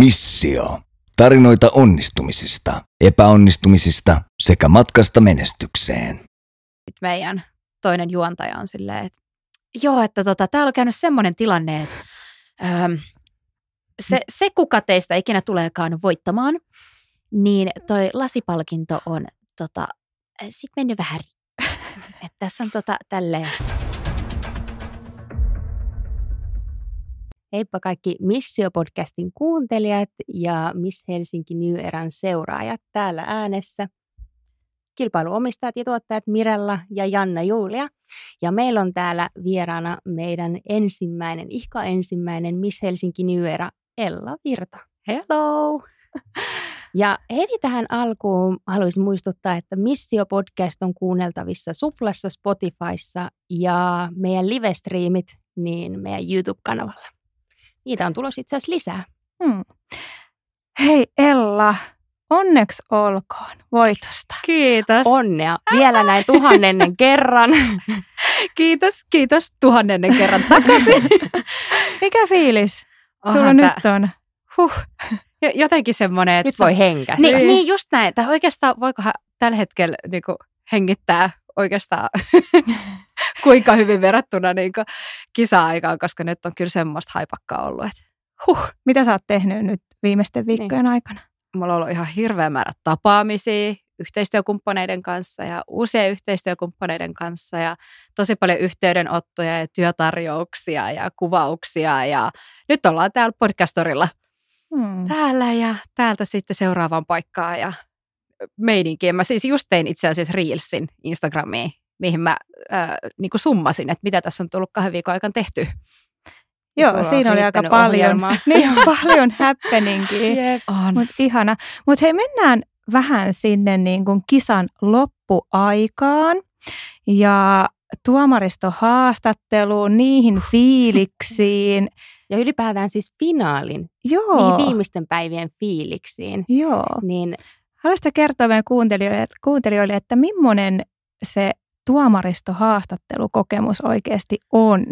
Missio. Tarinoita onnistumisista, epäonnistumisista sekä matkasta menestykseen. Sitten meidän toinen juontaja on silleen, että joo, että tota, täällä on käynyt semmoinen tilanne, että öö, se, se, kuka teistä ikinä tuleekaan voittamaan, niin toi lasipalkinto on tota, sitten mennyt vähän että tässä on tota tälleen. Heippa kaikki Missio-podcastin kuuntelijat ja Miss Helsinki New Eran seuraajat täällä äänessä. Kilpailuomistajat ja tuottajat Mirella ja Janna Julia. Ja meillä on täällä vieraana meidän ensimmäinen, ihka ensimmäinen Miss Helsinki New Era, Ella Virta. Hello! Ja heti tähän alkuun haluaisin muistuttaa, että Missio-podcast on kuunneltavissa Suplassa, Spotifyssa ja meidän live-striimit niin meidän YouTube-kanavalla. Niitä on tulossa itse asiassa lisää. Hmm. Hei Ella, onneksi olkoon voitosta. Kiitos. Onnea vielä näin tuhannennen kerran. Kiitos, kiitos tuhannennen kerran takaisin. Mikä fiilis Onhan sulla tää. nyt on? Huh. Jotenkin semmoinen, että... Nyt voi henkästä. Niin, niin, just näin. Tai oikeastaan voikohan tällä hetkellä niin kuin, hengittää oikeastaan kuinka hyvin verrattuna niin kuin, kisa-aikaan, koska nyt on kyllä semmoista haipakkaa ollut. Että, huh. Mitä sä oot tehnyt nyt viimeisten niin. viikkojen niin. aikana? Mulla on ollut ihan hirveä määrä tapaamisia yhteistyökumppaneiden kanssa ja uusien yhteistyökumppaneiden kanssa ja tosi paljon yhteydenottoja ja työtarjouksia ja kuvauksia ja nyt ollaan täällä podcastorilla hmm. täällä ja täältä sitten seuraavaan paikkaan ja meidinkin. Mä siis just tein itse asiassa Reelsin Instagramiin, mihin mä äh, niin kuin summasin, että mitä tässä on tullut kahden viikon aikana tehty. Joo, siinä oli aika paljon, niin, paljon happeningia, yep. mutta ihana. Mutta hei, mennään vähän sinne niin kuin kisan loppuaikaan ja tuomaristohaastatteluun, niihin fiiliksiin. Ja ylipäätään siis finaalin, Joo. niihin viimeisten päivien fiiliksiin. Joo. Niin, Haluaisitko kertoa meidän kuuntelijoille, kuuntelijoille, että millainen se tuomaristohaastattelukokemus oikeasti on?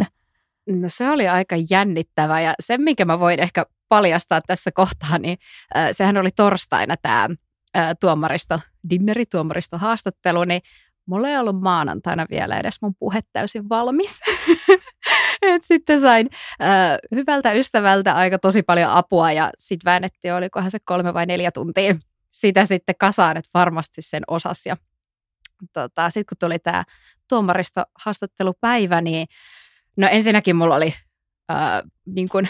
No se oli aika jännittävä ja se, mikä mä voin ehkä paljastaa tässä kohtaa, niin äh, sehän oli torstaina tämä äh, tuomaristo, dinneri, tuomaristo haastattelu, niin mulla ei ollut maanantaina vielä edes mun puhe täysin valmis. Et sitten sain äh, hyvältä ystävältä aika tosi paljon apua ja sitten väännettiin, olikohan se kolme vai neljä tuntia sitä sitten kasaan, että varmasti sen osas. Ja tota, sitten kun tuli tämä tuomaristo haastattelupäivä, niin no ensinnäkin mulla oli äh, niin kun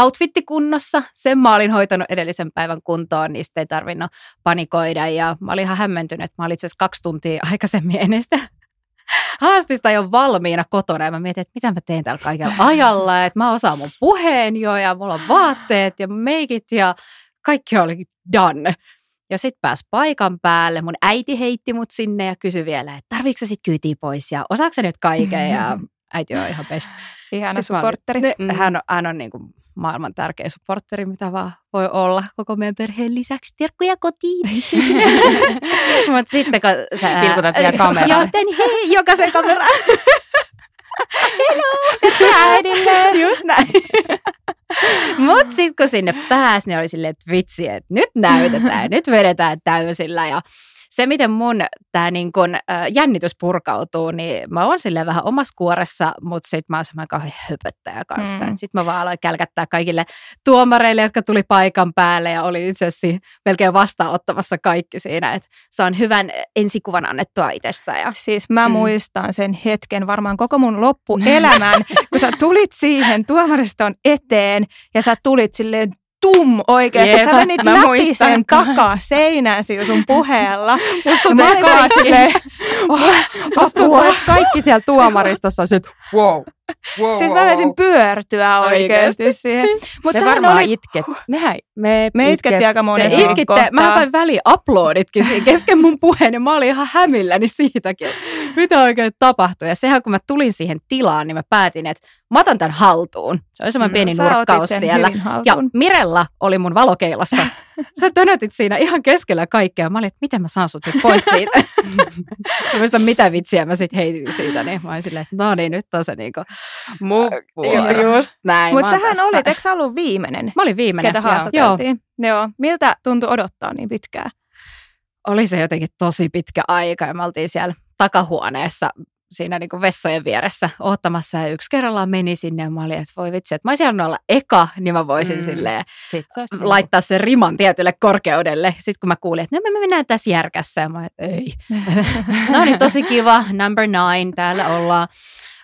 outfitti kunnossa. Sen mä olin hoitanut edellisen päivän kuntoon, niin sitten ei tarvinnut panikoida. Ja mä olin ihan hämmentynyt, että mä olin itse asiassa kaksi tuntia aikaisemmin ennen sitä haastista jo valmiina kotona. Ja mä mietin, että mitä mä teen täällä kaikella ajalla. Että mä osaan mun puheen jo ja mulla on vaatteet ja meikit ja kaikki oli done. Ja sitten pääsi paikan päälle. Mun äiti heitti mut sinne ja kysyi vielä, että tarviiko sit kyytiä pois ja osaako nyt kaiken? Ja äiti on ihan best. Ihana siis supporteri. Olin, mm. Hän on, hän on niin kuin maailman tärkein supporteri, mitä vaan voi olla koko meidän perheen lisäksi. Terkkuja kotiin. Mutta sitten kun sä... Pilkutat vielä kameraan. Joten hei, jokaisen kameraan. Hello! Äidille! Just näin. Mutta sitten kun sinne pääsi, niin oli silleen, että vitsi, että nyt näytetään, nyt vedetään täysillä. Ja se, miten mun tämä niin kun, äh, jännitys purkautuu, niin mä oon silleen vähän omassa kuoressa, mutta sitten mä oon semmoinen kauhean höpöttäjä kanssa. Mm. Sitten mä vaan aloin kälkättää kaikille tuomareille, jotka tuli paikan päälle ja oli itse asiassa melkein vastaanottamassa kaikki siinä, että saan hyvän ensikuvan annettua itsestä. Ja... Siis mä mm. muistan sen hetken varmaan koko mun loppuelämän, kun sä tulit siihen tuomariston eteen ja sä tulit silleen tum oikeasti. Jep, Sä menit läpi muistan. sen takaa seinään sun puheella. Musta tuntuu, kaikki, musta tuntuu, että kaikki siellä tuomaristossa on että wow, Wow, siis mä voisin pyörtyä oikeasti siihen. Mutta varmaan oli... itket. Mehän, me, me itkettiin aika monessa itkitte. Mä sain väliin uploaditkin siinä kesken mun puheen ja mä olin ihan hämilläni siitäkin, mitä oikein tapahtui. Ja sehän kun mä tulin siihen tilaan, niin mä päätin, että mä otan tämän haltuun. Se oli semmoinen No, pieni sä nurkkaus siellä. Ja. Mirella oli mun valokeilassa. Sä tönötit siinä ihan keskellä kaikkea. Mä olin, että miten mä saan sut nyt pois siitä. mä muistan, mitä vitsiä mä sitten heitin siitä. Niin mä olin silleen, että no niin, nyt on se niinku. Mun Ju- Just näin. Mutta sähän tässä. olit, eikö sä ollut viimeinen, Mä olin viimeinen. ketä joo. Joo, haastateltiin? Joo. Miltä tuntui odottaa niin pitkään? oli se jotenkin tosi pitkä aika ja me oltiin siellä takahuoneessa siinä niin vessojen vieressä ottamassa ja yksi kerrallaan meni sinne ja mä olin, että voi vitsi, että mä olisin olla eka, niin mä voisin Mm. silleen Sit se olisi laittaa sen riman tietylle korkeudelle. Sitten kun mä kuulin, että no me mennään tässä järkässä ja mä olin, ei. no niin, tosi kiva, number nine, täällä ollaan.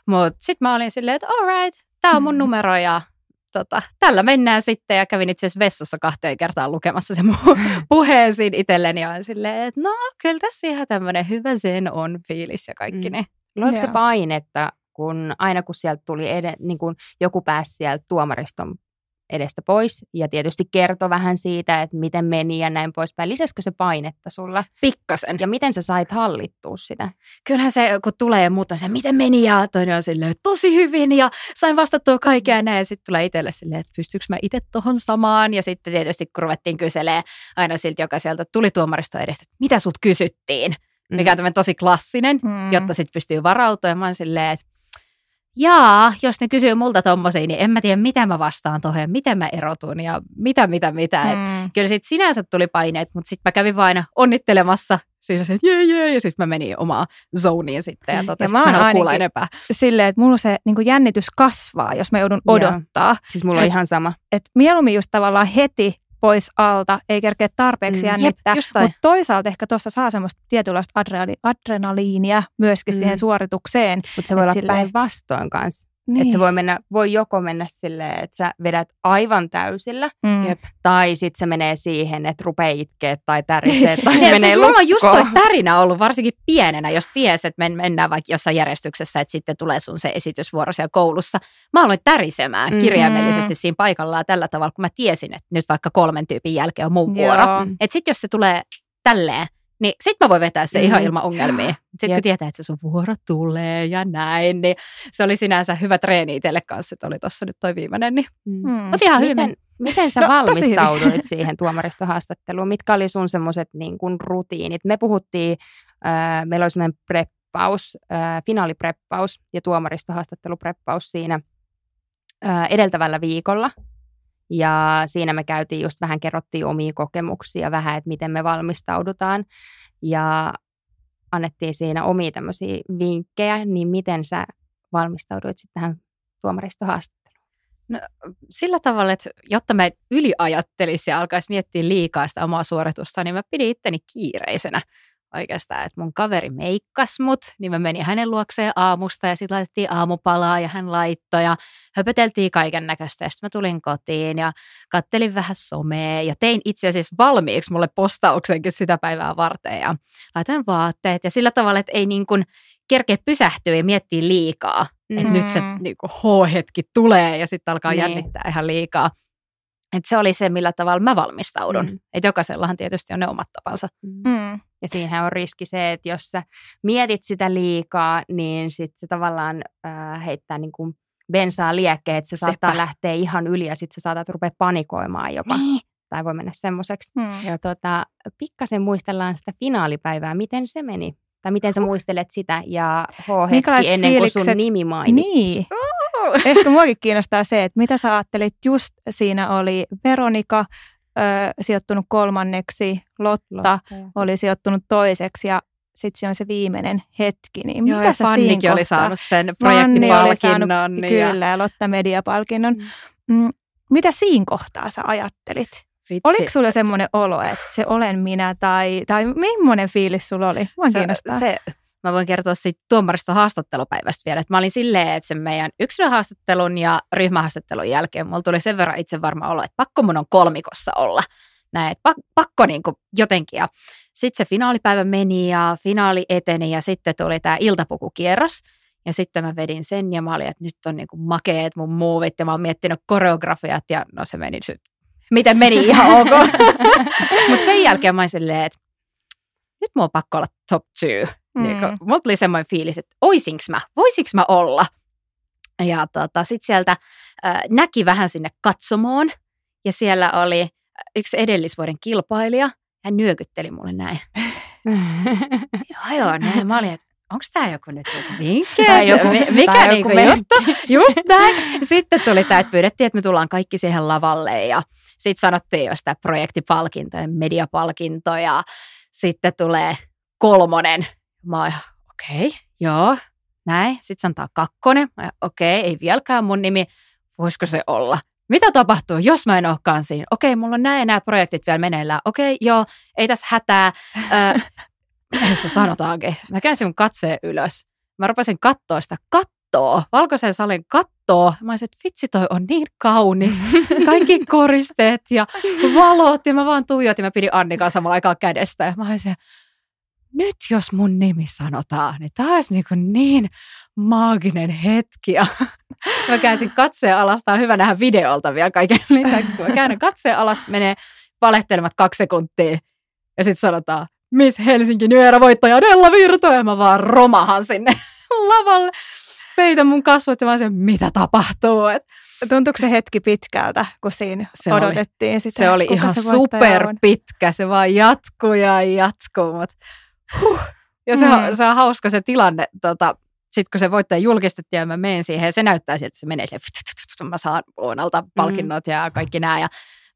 Mutta sitten mä olin silleen, että all right, tää on mun Mm. numero ja tota, tällä mennään sitten ja kävin itse asiassa vessassa kahteen kertaan lukemassa sen mun puheen siinä itselleni ja silleen, että no kyllä tässä ihan tämmöinen hyvä sen on fiilis ja kaikki Mm. ne. Luoiko se painetta, kun aina kun sieltä tuli ed- niin kun joku pääsi sieltä tuomariston edestä pois ja tietysti kertoi vähän siitä, että miten meni ja näin poispäin. Lisäskö se painetta sulla? Pikkasen. Ja miten sä sait hallittua sitä? kyllähän se, kun tulee ja muut on se, miten meni ja toinen on silleen, tosi hyvin ja sain vastattua kaikkea näin. Ja sitten tulee itselle silleen, että pystyykö mä itse tohon samaan. Ja sitten tietysti kun ruvettiin kyselee aina siltä, joka sieltä tuli tuomaristo edestä, että mitä sut kysyttiin, mikä on tämmöinen tosi klassinen, Mm. jotta sitten pystyy varautumaan. Ja silleen, että jaa, jos ne kysyy multa tommosia, niin en mä tiedä, mitä mä vastaan tohon, miten mä erotun ja mitä, mitä, mitä. Mm. Mm. Kyllä sitten sinänsä tuli paineet, mutta sitten mä kävin vain aina onnittelemassa siinä se, että jee, jee, ja sitten mä menin omaan zoniin sitten ja totesin, mä että mä en kuulla enempää. Silleen, että mulla se niin jännitys kasvaa, jos mä joudun Joo. odottaa. Siis mulla on ihan sama. Et mieluummin just tavallaan heti pois alta, ei kerkeä tarpeeksi Mm. jännittää. Mutta toisaalta ehkä tuossa saa semmoista tietynlaista adrenali- adrenaliinia myöskin Mm. siihen suoritukseen. Mutta se voi olla silleen- päinvastoin kanssa. Niin. Että se voi, mennä, voi joko mennä silleen, että sä vedät aivan täysillä, mm. Jep. tai sitten se menee siihen, että rupeaa itkeä tai tärisee tai Ja menee siis mulla on just toi tärinä ollut varsinkin pienenä, jos ties, että men- mennään vaikka jossain järjestyksessä, että sitten tulee sun se esitysvuoro siellä koulussa. Mä aloin tärisemään Mhm. kirjaimellisesti siinä paikallaan tällä tavalla, kun mä tiesin, että nyt vaikka kolmen tyypin jälkeen on mun vuoro. Että sit jos se tulee tälleen, niin sit mä voin vetää se Mm. ihan ilman ongelmia. Sitten Jep. kun tietää, että se sun vuoro tulee ja näin, niin se oli sinänsä hyvä treeni itselle kanssa, että oli tossa nyt toi viimeinen. Niin. Mm. Mm. Mut ihan hyvin. Miten, miten sä No, valmistauduit siihen tuomaristohaastatteluun? Mitkä oli sun semmoiset niin kuin rutiinit? Me puhuttiin, äh, meillä oli semmoinen preppaus, äh, finaalipreppaus ja tuomaristohaastattelupreppaus siinä äh, edeltävällä viikolla. Ja siinä me käytiin just vähän, kerrottiin omia kokemuksia vähän, että miten me valmistaudutaan. Ja annettiin siinä omia tämmöisiä vinkkejä, niin miten sä valmistauduit sitten tähän tuomaristohaastatteluun? Sillä tavalla, että jotta mä yliajattelisin ja alkaisi miettiä liikaa sitä omaa suoritusta, niin mä pidin itteni kiireisenä oikeastaan, että mun kaveri meikkas mut, niin mä menin hänen luokseen aamusta ja sitten laitettiin aamupalaa ja hän laittoi ja höpöteltiin kaiken näköistä sitten mä tulin kotiin ja kattelin vähän somea ja tein itse asiassa valmiiksi mulle postauksenkin sitä päivää varten ja laitoin vaatteet ja sillä tavalla, että ei niin kuin kerkeä pysähtyä ja miettiä liikaa, että Mm. nyt se niin kuin H-hetki tulee ja sitten alkaa Niin. jännittää ihan liikaa. Et se oli se, millä tavalla mä valmistaudun. Mm. Mm. Et jokaisellahan tietysti on ne omat tapansa. Mm. Ja siinähän on riski se, että jos sä mietit sitä liikaa, niin sitten se tavallaan äh, heittää niin kuin bensaa liekkeen, että se Sepä. saattaa lähteä ihan yli ja sitten sä saatat rupea panikoimaan jopa. Niin. Tai voi mennä semmoiseksi. Mm. Tota, pikkasen muistellaan sitä finaalipäivää. Miten se meni? Tai miten sä muistelet sitä ja H-hetki ennen kuin sun fiilikset- nimi mainittiin? Niin. Ehkä muakin kiinnostaa se, että mitä sä ajattelit, just siinä oli Veronika ö, sijoittunut kolmanneksi, Lotta, Lotta oli sijoittunut toiseksi ja sitten se on se viimeinen hetki. Niin Joo, mitä ja sä Fannikin oli saanut sen projektipalkinnon. saanut, ja Kyllä, ja Lotta Mediapalkinnon. Mm. Mm, mitä siinä kohtaa sä ajattelit? vitsi. Oliko sulla semmoinen olo, että se olen minä tai, tai millainen fiilis sulla oli? Mua se, kiinnostaa. se, mä voin kertoa siitä tuomarista haastattelupäivästä vielä, että mä olin silleen, että sen meidän yksilöhaastattelun ja ryhmähaastattelun jälkeen mulla tuli sen verran itse varma olo, että pakko mun on kolmikossa olla. Näin, että pak, pakko niin kuin jotenkin. Ja sitten se finaalipäivä meni ja finaali eteni ja sitten tuli tämä iltapukukierros. Ja sitten mä vedin sen ja mä olin, että nyt on niin kuin makeet mun muuvit ja mä oon miettinyt koreografiat ja no se meni nyt, miten meni ihan ok. Mutta sen jälkeen mä olin silleen, että nyt mulla on pakko olla top two. Mm. Niin Mm. mulla tuli semmoinen fiilis, että oisinks mä, voisinks mä olla. Ja tota, sitten sieltä äh, näki vähän sinne katsomoon ja siellä oli yksi edellisvuoden kilpailija. Hän nyökytteli mulle näin. joo, joo, näin. Mä olin, että onko tämä joku nyt joku vinkki? Tai joku, mikä tai niinku joku juttu? Just näin. Sitten tuli tämä, että pyydettiin, että me tullaan kaikki siihen lavalle ja sitten sanottiin jo sitä projektipalkintoja, mediapalkintoja. Sitten tulee kolmonen. Mä oon, okei, okay, joo, näin. Sitten sanotaan kakkonen. Okei, okay, ei vieläkään mun nimi. Voisiko se olla? Mitä tapahtuu, jos mä en olekaan siinä? Okei, mulla on näin nämä projektit vielä meneillään. Okei, joo, ei tässä hätää. Mitä se sanotaankin? Mä käänsin mun katseen ylös. Mä rupesin katsoa sitä kattoa, valkoisen salin kattoa. Mä olisin, että vitsi toi on niin kaunis. Kaikki koristeet ja valot ja mä vaan tuijotin. Mä pidin Annikaa samalla aikaa kädestä. Ja mä olisin, nyt jos mun nimi sanotaan, niin tämä olisi niin, niin maaginen hetki. Ja mä käänsin katseen alas, tämä on hyvä nähdä videolta vielä kaiken lisäksi, kun mä käännän katseen alas, menee valehtelemat kaksi sekuntia ja sitten sanotaan, Miss Helsinki Nyerä voittaja Della Virto, ja mä vaan romahan sinne lavalle. Peitän mun kasvot ja mä sen, mitä tapahtuu. Et Tuntuuko se hetki pitkältä, kun siinä se odotettiin oli, sitä? Se oli ihan se super pitkä, se vaan jatkuu ja jatkuu. Mut, huh. Ja se, mm. on, se on hauska se tilanne, tota, sitten kun se voittaja julkistettiin ja mä menen siihen, ja se näyttää siltä, että se menee silleen, mä saan palkinnot mm. ja kaikki nämä. Ja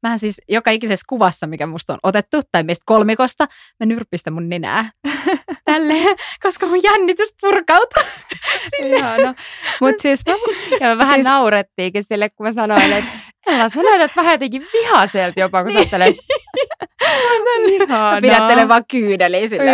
Mähän siis joka ikisessä kuvassa, mikä musta on otettu, tai meistä kolmikosta, mä nyrppistä mun nenää. Tälleen, koska mun jännitys purkautui. Ihana. Mut siis, ja me vähän siis... naurettiinkin sille, kun mä sanoin, että Ella, sä näytät vähän jotenkin vihaselta jopa, kun sä ajattelet. Ihana. Pidättelen vaan kyydeliä sillä.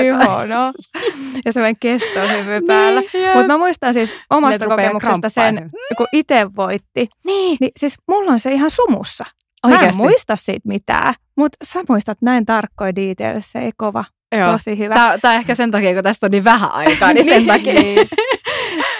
Ja semmoinen kestohyvy päällä. Niin, Mutta mä muistan siis omasta kokemuksesta sen, kun itse voitti. Niin. niin. Siis mulla on se ihan sumussa. Oikeasti. Mä en muista siitä mitään, mutta sä muistat näin tarkkoja details, se ei kova. Joo. Tosi hyvä. Tämä, tämä ehkä sen takia, kun tästä on niin vähän aikaa, niin sen niin. takia. niin.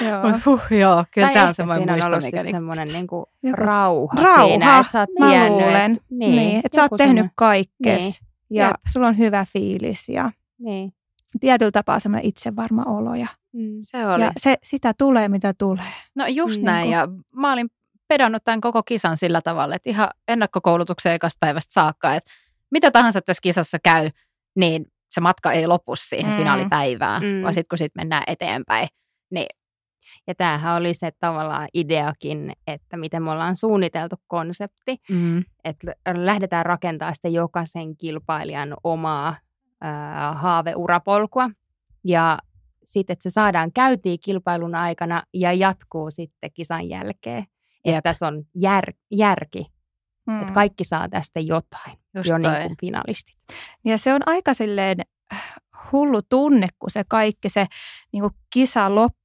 joo. Mut, huh, joo, kyllä tämä on semmoinen muisto, mikä... Niin... semmoinen niinku rauha, rauha siinä, että sä oot mä tiennyt, luulen. Et, niin, niin, että sä oot tehnyt kaikkes niin. ja Jep. sulla on hyvä fiilis ja niin. tietyllä tapaa semmoinen itsevarma olo. Ja, mm. se oli. Ja se, sitä tulee, mitä tulee. No just niin, näin, niin ja mä olin pedannut tämän koko kisan sillä tavalla, että ihan ennakkokoulutuksen ekasta päivästä saakka, että mitä tahansa tässä kisassa käy, niin se matka ei lopu siihen mm. finaalipäivään, mm. vaan sitten kun sitten mennään eteenpäin, niin ja tämähän oli se tavallaan ideakin, että miten me ollaan suunniteltu konsepti, mm. että lähdetään rakentamaan sitten jokaisen kilpailijan omaa äh, haaveurapolkua. Ja sitten, että se saadaan käytiin kilpailun aikana ja jatkuu sitten kisan jälkeen. Että tässä on jär, järki, hmm. että kaikki saa tästä jotain, Just jo niin kuin finalistit. Ja se on aika silleen äh, hullu tunne, kun se kaikki se niin kuin kisa loppuu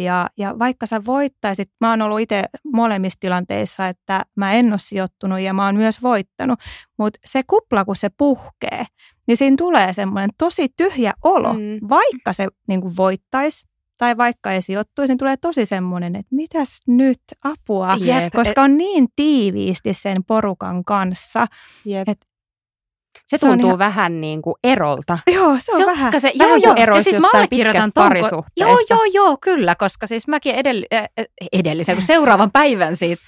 ja, ja vaikka sä voittaisit, mä oon ollut itse molemmissa tilanteissa, että mä en ole sijoittunut ja mä oon myös voittanut, mutta se kupla, kun se puhkee, niin siinä tulee semmoinen tosi tyhjä olo, mm. vaikka se niin kuin voittaisi, tai vaikka ei sijoittuisi, niin tulee tosi semmoinen, että mitäs nyt apua, Jep. koska on niin tiiviisti sen porukan kanssa. Jep. Se, se tuntuu ihan... vähän niin kuin erolta. Joo, se on, se on vähän. Se, joo, joo, ja siis mä allekirjoitan Joo, joo, joo, kyllä, koska siis mäkin edell, äh, edellisen, kun seuraavan päivän siitä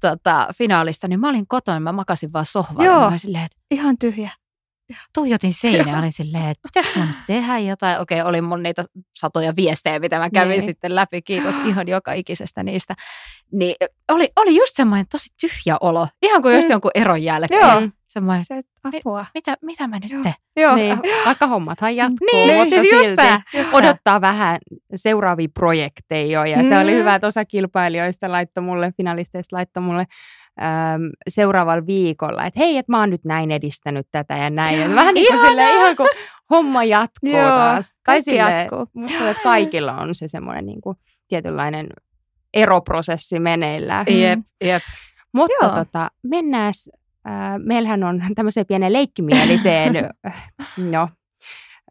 tota, finaalista, niin mä olin kotona, mä makasin vaan sohvalla. Joo, mä silleen, että, ihan tyhjä tuijotin seinään, olin silleen, että pitäisikö mä nyt tehdä jotain. Okei, oli mun niitä satoja viestejä, mitä mä kävin niin. sitten läpi. Kiitos ihan joka ikisestä niistä. Niin oli, oli just semmoinen tosi tyhjä olo. Ihan kuin just mm. jonkun eron jälkeen. Joo. Semmoinen, se, apua. Mitä, mitä mä nyt teen? Joo. Niin, vaikka hommathan jatkuu, niin, mutta siis silti just just odottaa vähän seuraavia projekteja jo. Ja mm. se oli mm. hyvä, että osa kilpailijoista laittoi mulle, finalisteista laittoi mulle äm, seuraavalla viikolla, että hei, että mä oon nyt näin edistänyt tätä ja näin. Ja vähän niin kuin silleen, ihan kuin homma jatkuu Joo, taas. Tai silleen, jatkuu. Musta että kaikilla on se semmoinen niin kuin tietynlainen eroprosessi meneillään. Jep, jep. Mutta tota, mennään, äh, meillähän on tämmöiseen pienen leikkimieliseen, no,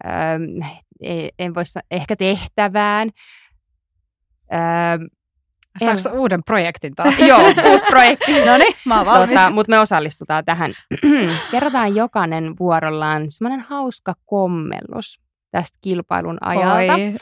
äh, en voi ehkä tehtävään. Äh, Saanko en... uuden projektin taas? Joo, uusi projekti. no niin, mä oon valmis. Tota, Mutta me osallistutaan tähän. Kerrotaan jokainen vuorollaan semmoinen hauska kommellus tästä kilpailun ajalta. Oi.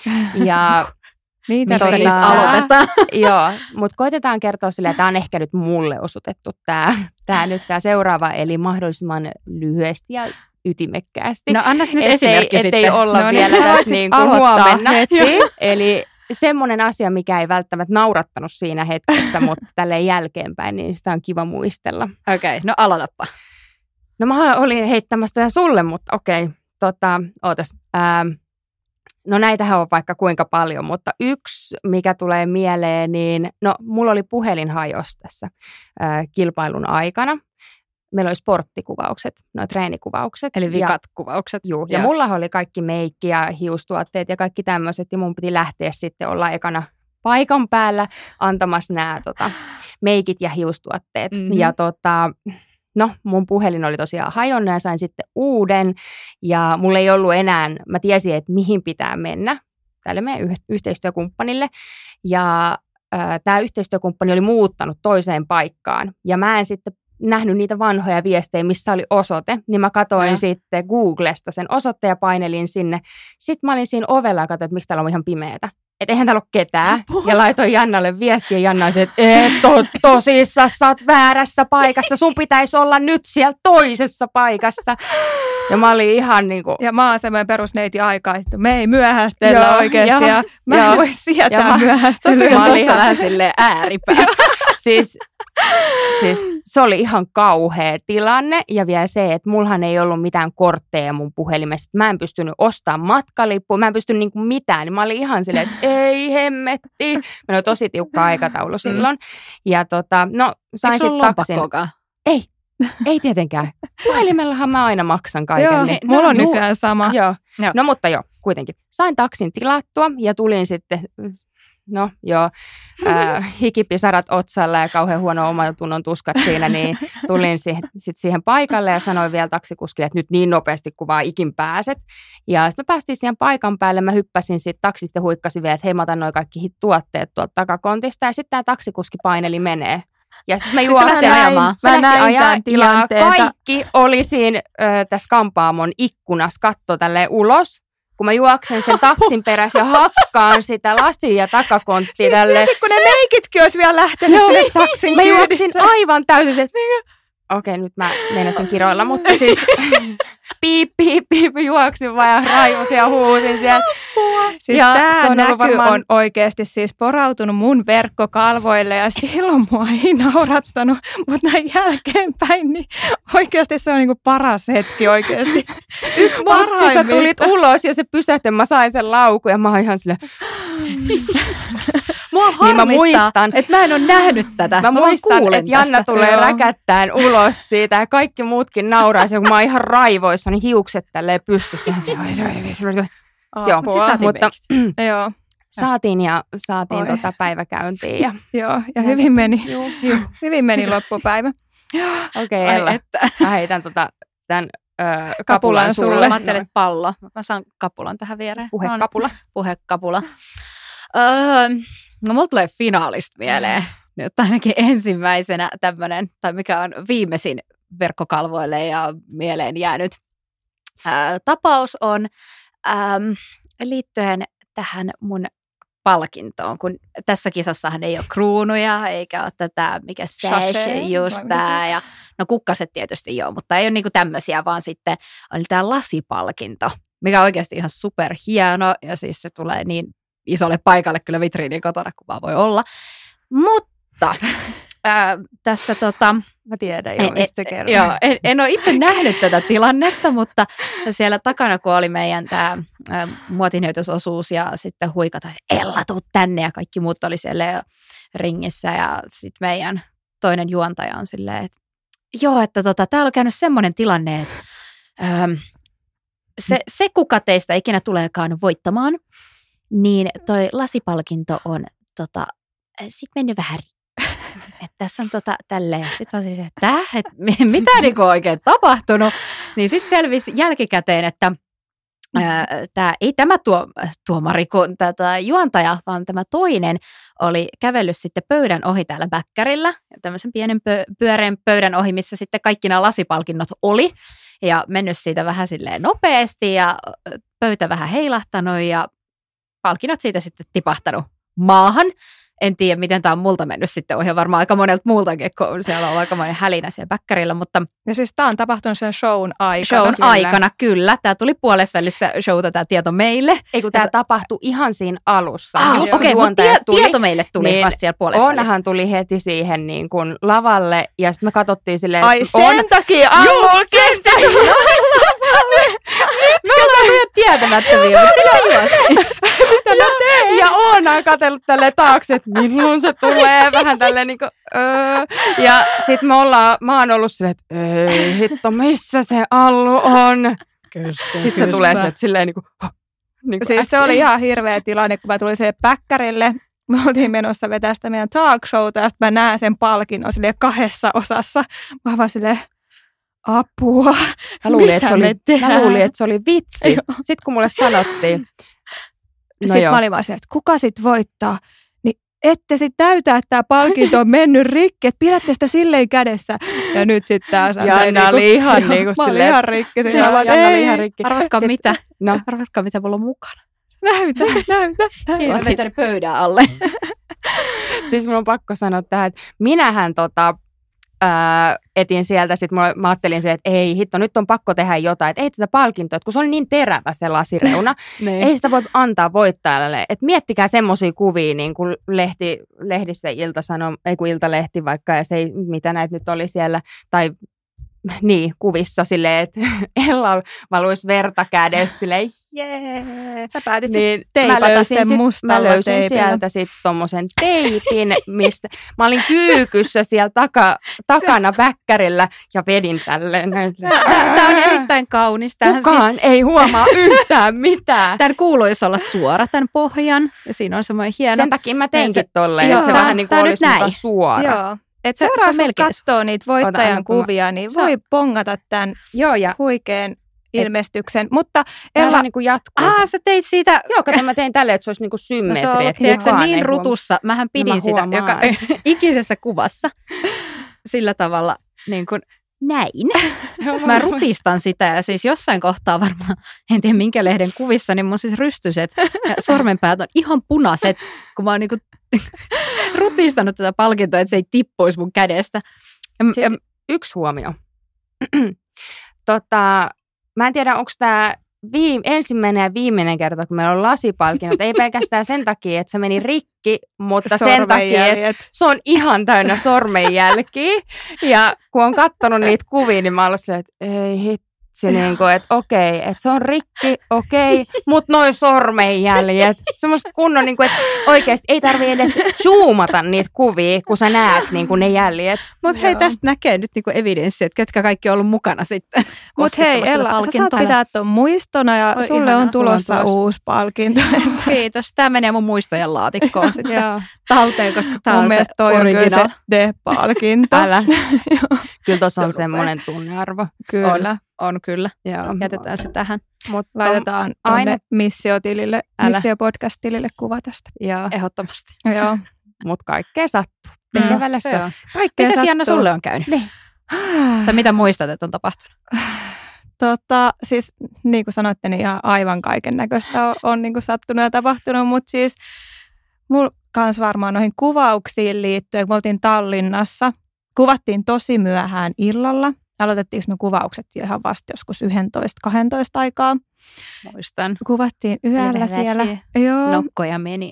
Ja Niitä Mistä niistä aloitetaan? joo, mutta koitetaan kertoa sille, että tämä on ehkä nyt mulle osoitettu tämä, tämä nyt tämä seuraava, eli mahdollisimman lyhyesti ja ytimekkäästi. No annas nyt esimerkki sitten. Ettei olla no, vielä niin, tässä niin kuin huomenna. Eli semmoinen asia, mikä ei välttämättä naurattanut siinä hetkessä, mutta tälle jälkeenpäin, niin sitä on kiva muistella. Okei, okay, no aloitapa. No mä olin heittämässä tätä sulle, mutta okei, okay, tota, ootas. Ähm, no näitähän on vaikka kuinka paljon, mutta yksi, mikä tulee mieleen, niin no mulla oli puhelin hajos tässä äh, kilpailun aikana meillä oli sporttikuvaukset, noin treenikuvaukset. Eli vikat ja, kuvaukset. Juu, ja, ja mulla oli kaikki meikki ja hiustuotteet ja kaikki tämmöiset, ja mun piti lähteä sitten olla ekana paikan päällä antamassa nämä tota, meikit ja hiustuotteet. Mm-hmm. Ja tota, no, mun puhelin oli tosiaan hajonnut ja sain sitten uuden, ja mulla ei ollut enää, mä tiesin, että mihin pitää mennä tälle meidän yhteistyökumppanille, ja tämä yhteistyökumppani oli muuttanut toiseen paikkaan, ja mä en sitten nähnyt niitä vanhoja viestejä, missä oli osoite, niin mä katoin ja. sitten Googlesta sen osoitteen ja painelin sinne. Sitten mä olin siinä ovella ja katsoin, että miksi täällä on ihan pimeätä. Että eihän täällä ole ketään. Ja laitoin Jannalle viestiä ja Janna että et to, tosissaan, sä oot väärässä paikassa. Sun pitäisi olla nyt siellä toisessa paikassa. Ja mä olin ihan niin kuin... Ja mä oon semmoinen perusneiti aika, että me ei myöhästellä joo, oikeasti. Ja, ja mä en voi sietää myöhästelyä. Mä olin ihan vähän silleen ääripää. siis siis se oli ihan kauhea tilanne ja vielä se, että mullahan ei ollut mitään kortteja mun puhelimessa. Mä en pystynyt ostamaan matkalippua, mä en pystynyt niinku mitään. Mä olin ihan silleen, että ei hemmetti. Meillä oli tosi tiukka aikataulu mm. silloin. Ja tota, no sain sitten taksin. Ei, ei tietenkään. Puhelimellahan mä aina maksan kaiken. Joo, niin, mulla on nykyään sama. Joo. joo. No mutta joo, kuitenkin. Sain taksin tilattua ja tulin sitten no joo, äh, hikipisarat otsalla ja kauhean huono omatunnon tuskat siinä, niin tulin siihen, sit siihen paikalle ja sanoin vielä taksikuskille, että nyt niin nopeasti kuin vaan ikin pääset. Ja sitten me päästiin siihen paikan päälle, mä hyppäsin sitten taksista ja huikkasin vielä, että hei mä otan noin kaikki tuotteet tuolta takakontista ja sitten tämä taksikuski paineli menee. Ja sitten mä siis juoksin siis ajamaan. Mä näin tämän tilanteen. kaikki oli siinä ö, tässä kampaamon ikkunassa katto tälle ulos kun mä juoksen sen taksin perässä ja hakkaan sitä lastin ja takakonttia siis tälle. Mietit, kun ne meikitkin olisi vielä lähtenyt Joo, sinne taksin Mä juoksin aivan täysin. Niin. Okei, nyt mä meinasin kiroilla, mutta siis piip, piip, piip, juoksin vaan ja raivosin ja huusin siellä. Siis ja tämä on näky varmaan... on oikeasti siis porautunut mun verkkokalvoille ja silloin mua ei naurattanut, mutta näin jälkeenpäin niin oikeasti se on niinku paras hetki oikeasti. Yksi parhaimmista. Sä tulit ulos ja se pysähti, mä sain sen laukun ja mä oon ihan silleen... Mua niin mä muistan, että mä en ole nähnyt tätä. Mä, mä muistan, että Janna tästä. tulee Joo. räkättäen ulos siitä ja kaikki muutkin nauraa. kun mä oon ihan raivoissa, niin hiukset tälleen pystyssä. Joo, mutta Joo. Saatiin ja saatiin tota päiväkäyntiin. Ja, Joo, ja hyvin meni, Joo. hyvin meni loppupäivä. Okei, okay, Ella. Että. Mä heitän tota, tämän ö, kapulan, kapulan sulle. Mä ajattelin, että pallo. Mä saan kapulan tähän viereen. Puhekapula. Puhekapula. Öö, No mulla tulee finaalista mieleen nyt ainakin ensimmäisenä tämmöinen, tai mikä on viimeisin verkkokalvoille ja mieleen jäänyt ää, tapaus on äm, liittyen tähän mun palkintoon, kun tässä kisassahan ei ole kruunuja, eikä ole tätä, mikä sash, just tämä, ja no kukkaset tietysti joo, mutta ei ole niinku tämmöisiä, vaan sitten oli tämä lasipalkinto, mikä on oikeasti ihan super hieno, ja siis se tulee niin isolle paikalle kyllä vitriini kotona, kun vaan voi olla. Mutta ää, tässä tota... Mä tiedän jo, mistä e, kerron. Joo, en, en ole itse nähnyt tätä tilannetta, mutta siellä takana, kun oli meidän tämä muotinhoitososuus ja sitten huikata, Ella, tuu tänne ja kaikki muut oli siellä ringissä ja sitten meidän toinen juontaja on silleen, että joo, että tota, täällä on käynyt semmoinen tilanne, että ähm, se, se, kuka teistä ikinä tuleekaan voittamaan, niin toi lasipalkinto on tota, sit mennyt vähän että tässä on tota tälleen. Sitten on siis, että et, mitä niinku oikein tapahtunut? Niin sitten selvisi jälkikäteen, että Tämä, ei tämä tuo, tuomari kuin tätä juontaja, vaan tämä toinen oli kävellyt sitten pöydän ohi täällä bäkkärillä, tämmöisen pienen pö- pyöreän pöydän ohi, missä sitten kaikki nämä lasipalkinnot oli, ja mennyt siitä vähän silleen nopeasti, ja pöytä vähän heilahtanut, ja palkinnot siitä sitten tipahtanut maahan. En tiedä, miten tämä on multa mennyt sitten ohi. Varmaan aika monelta muultakin, kun siellä on aika monen hälinä siellä bäkkärillä. Mutta ja siis tämä on tapahtunut sen shown aikana. Shown kyllä. aikana, kyllä. Tämä tuli puolesvälissä showta tämä tieto meille. Ei kun tämä tapahtui ihan siinä alussa. Ah, Okei, okay, mutta tie, tuli, tieto meille tuli niin vasta siellä puolesvälissä. Onhan tuli heti siihen niin kuin lavalle ja sitten me katsottiin silleen, Ai sen on, takia Allu kestä. Me ollaan ihan tietämättömiä, mutta sillä juosi. Mitä mä teen? Ja Oona katsellut tälle taakse, että milloin se tulee. Vähän tälleen niin kuin, öö. Ja sit me ollaan, mä oon ollut silleen, että ei hitto, missä se Allu on? Kystä, Sitten se tulee sieltä silleen niin kuin, niin kuin siis se oli ihan hirveä tilanne, kun mä tulin siihen päkkärille. Me oltiin menossa vetää sitä meidän talk showta ja sitten mä näen sen palkinnon silleen kahdessa osassa. Mä vaan silleen, apua, mä luulin, että se oli, mä luulin, että se oli vitsi. Sitten kun mulle sanottiin. No sitten mä olin vaan se, että kuka sit voittaa? Niin ette sitten näytä, että tämä palkinto on mennyt rikki, että pidätte sitä silleen kädessä. Ja nyt sitten taas on Janna niinku, oli ihan niin kuin Mä olin ihan rikki. Siinä, vaan, Janna oli ihan rikki. Arvatkaa mitä? No. Arvatkaa mitä mulla on mukana. Näytä, näytä. näytä. pöydän alle. siis mun on pakko sanoa tähän, että minähän tota, ää, etin sieltä, sitten mä ajattelin se, että ei hitto, nyt on pakko tehdä jotain, että ei tätä palkintoa, että kun se on niin terävä se lasireuna, niin. ei sitä voi antaa voittajalle. Että miettikää semmoisia kuvia, niin kuin lehti, lehdissä ilta sano, ei kun iltalehti vaikka, ja se ei, mitä näitä nyt oli siellä, tai niin, kuvissa silleen, että Ella valuisi verta kädestä silleen, jee. Sä päätit niin, teipata sen sit, mustalla Mä löysin teipillä. sieltä sitten tommosen teipin, mistä mä olin kyykyssä siellä taka, takana väkkärillä ja vedin tälleen. Tämä on erittäin kaunis. Tähän Kukaan siis, ei huomaa yhtään mitään. Tämän kuuluisi olla suora tämän pohjan ja siinä on semmoinen hieno. Sen takia mä teinkin tolleen, että se vähän niin kuin olisi suora. Joo. Että seuraavaksi kun katsoo niitä voittajan kuvia, niin voi voi pongata tämän Joo, ja huikean ilmestyksen. Mutta Ella... niin kuin jatkuu. Ah, sä teit siitä... Joo, kato, mä tein tälleen, että se olisi niin kuin symmetri. No, se on niin rutussa. Mähän pidin mä sitä joka ikisessä kuvassa sillä tavalla niin kuin näin. Mä rutistan sitä ja siis jossain kohtaa varmaan, en tiedä minkä lehden kuvissa, niin mun siis rystyset ja sormenpäät on ihan punaiset, kun mä oon niinku rutistanut tätä palkintoa, että se ei tippuisi mun kädestä. Ja, ja, yksi huomio. tota, mä en tiedä, onko tämä viime, ensimmäinen ja viimeinen kerta, kun meillä on lasipalkinnot. Ei pelkästään sen takia, että se meni rikki, mutta sen takia, että se on ihan täynnä sormenjälkiä. Ja kun on katsonut niitä kuvia, niin mä olen että ei hitto se niin kuin, että okei, että se on rikki, okei, mutta noin sormenjäljet. Semmoista kunnon, niin kuin, että oikeasti ei tarvi edes zoomata niitä kuvia, kun sä näet niin kuin ne jäljet. Mutta hei, tästä näkee nyt niin kuin evidenssi, että ketkä kaikki on ollut mukana sitten. Mutta hei, Ella, sä saat pitää tuon muistona ja Oi, sulle on tulossa on uusi palkinto. Kiitos. Tämä menee mun muistojen laatikkoon sitten talteen, koska tämä on se toi original. se palkinto Älä. Kyllä tuossa on semmoinen tunnearvo. Kyllä. On. On kyllä. Joo. Jätetään se tähän. Mutta laitetaan aina missiotilille, missiopodcast-tilille kuva tästä. Joo. Ehdottomasti. Joo. Mutta kaikkea sattuu. Tekevällä se on. Kaikkea Mitä Janna sulle on käynyt? Niin. tai mitä muistat, että on tapahtunut? Tota, siis niin kuin sanoitte, niin ihan aivan kaiken näköistä on, on niin kuin sattunut ja tapahtunut, mutta siis mulla kans varmaan noihin kuvauksiin liittyen, kun me oltiin Tallinnassa, kuvattiin tosi myöhään illalla aloitettiinko me kuvaukset jo ihan vasta joskus 11-12 aikaa. Muistan. Kuvattiin yöllä siellä. Joo. Nokkoja meni.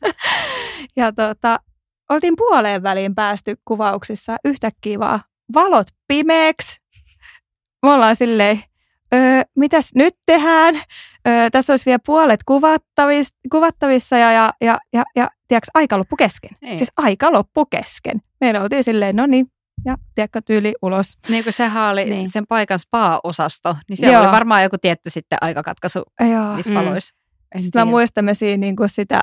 ja tota, oltiin puoleen väliin päästy kuvauksissa yhtäkkiä vaan valot pimeäksi. Me ollaan silleen, öö, mitäs nyt tehdään? Öö, tässä olisi vielä puolet kuvattavissa, kuvattavissa ja, ja, ja, ja, ja tiedätkö, aika loppu kesken. Ei. Siis aika loppu kesken. Meillä oltiin silleen, no niin, ja tiedätkö, tyyli ulos. Niin kuin sehän oli niin. sen paikan spa-osasto, niin siellä Joo. oli varmaan joku tietty sitten aikakatkaisu Joo. niissä valoissa. Mm. Sitten mä muistamme siinä niin kuin sitä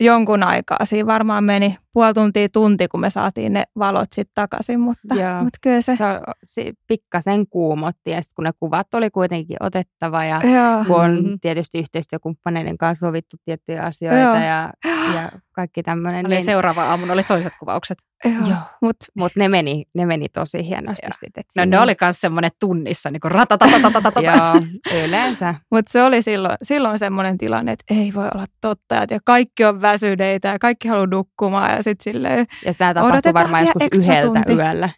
jonkun aikaa. Siinä varmaan meni puoli tuntia tunti, kun me saatiin ne valot sitten takaisin, mutta, Joo. mutta kyllä se... se, se pikkasen kuumotti ja kun ne kuvat oli kuitenkin otettava ja Joo. kun on mm-hmm. tietysti yhteistyökumppaneiden kanssa sovittu tiettyjä asioita ja, ja kaikki tämmöinen. Niin... Seuraava aamun oli toiset kuvaukset. Joo. Mutta mut ne, meni, ne meni tosi hienosti sitten. No ne oli myös semmoinen tunnissa, niin kuin Joo, yleensä. Mutta se oli silloin, silloin semmoinen tilanne, että ei voi olla totta, ja kaikki on väsyneitä ja kaikki haluaa nukkumaan. Ja sitten silleen Ja tämä tapahtui varmaan joskus yhdeltä tunti. yöllä,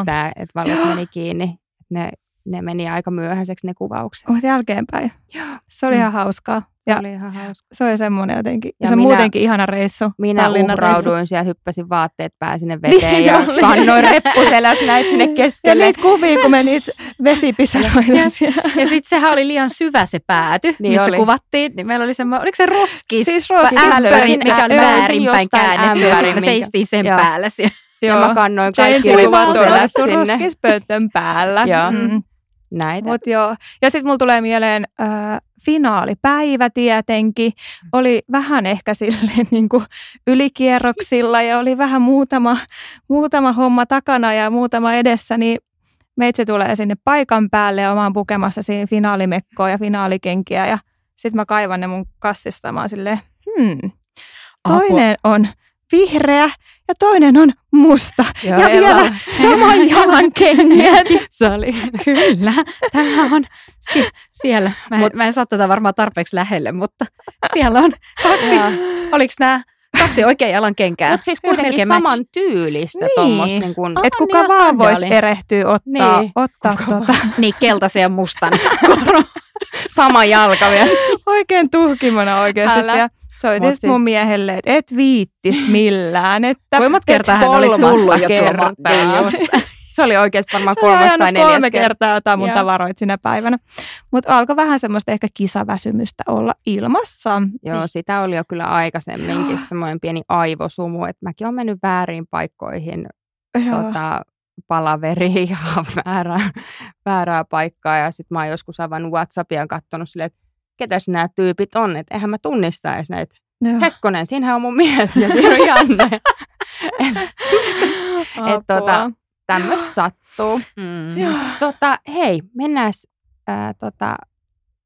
että et valot meni kiinni. Ne, ne meni aika myöhäiseksi ne kuvaukset. Mutta jälkeenpäin. Joo. Se oli mm. ihan hauskaa. Ja oli ihan hauska. se oli semmoinen jotenkin. Ja Ja se on minä- muutenkin ihana reissu. Minä Tallinnan reissu. uhrauduin siellä, hyppäsin vaatteet pää sinne veteen Niin ja oli. kannoin reppuselässä näitä sinne Ja keskelle. niitä kuvia, kun me niitä vesipisaroita siellä. Ja sitten sehän oli liian syvä se pääty, Niin missä oli. kuvattiin. Niin meillä oli semmoinen, oliko se roskis? Siis roskis. ämpäri, löysin mikä oli löysin väärinpäin käännetty. Ja me seistiin sen Joo. päällä siellä. Ja mä kannoin kaikki on reppuselät laittu sinne. roskispöytön päällä. Joo. Mm. Näitä. Mut joo. Ja sitten mulla tulee mieleen äh, finaalipäivä tietenkin. Oli vähän ehkä silleen niin kuin ylikierroksilla ja oli vähän muutama, muutama homma takana ja muutama edessä, niin meitsi tulee sinne paikan päälle ja mä oon pukemassa siinä finaalimekkoa ja finaalikenkiä ja sitten mä kaivan ne mun kassista mä oon silleen, hmm, toinen on vihreä ja toinen on musta. Joo, ja vielä Ella. saman jalan kengät. Se oli, kyllä, tämä on sie- siellä. Mä en, Mut- mä en saa tätä varmaan tarpeeksi lähelle, mutta siellä on kaksi, oliko nämä kaksi oikean jalan kenkää? Mutta siis kuitenkin saman tyylistä Niin. tuommoista. Niin kuin, Ah, Että kuka niin, vaan voisi erehtyä ottaa, Niin. ottaa tota, Niin, keltaisen ja mustan sama jalka vielä. oikein tuhkimona oikeasti. Älä. Ja soitin siis... mun miehelle, että et viittis millään. Että Kuinka monta kertaa hän oli tullut jo tuomaan? Se oli oikeasti varmaan kolmas tai neljäs kolme kerta. kertaa jotain mun Joo. tavaroita sinä päivänä. Mutta alkoi vähän semmoista ehkä kisaväsymystä olla ilmassa. Joo, sitä oli jo kyllä aikaisemminkin semmoinen pieni aivosumu, että mäkin olen mennyt väärin paikkoihin tota, palaveriin ja väärää, väärää paikkaa. Ja sitten mä oon joskus avannut Whatsappia ja katsonut silleen, että ketäs nämä tyypit on, että eihän mä tunnista edes näitä. Joo. Hetkonen, siinähän on mun mies ja siinä on Janne. Apua. tota, Tämmöistä sattuu. Mm. Tota, hei, mennään ää, tota,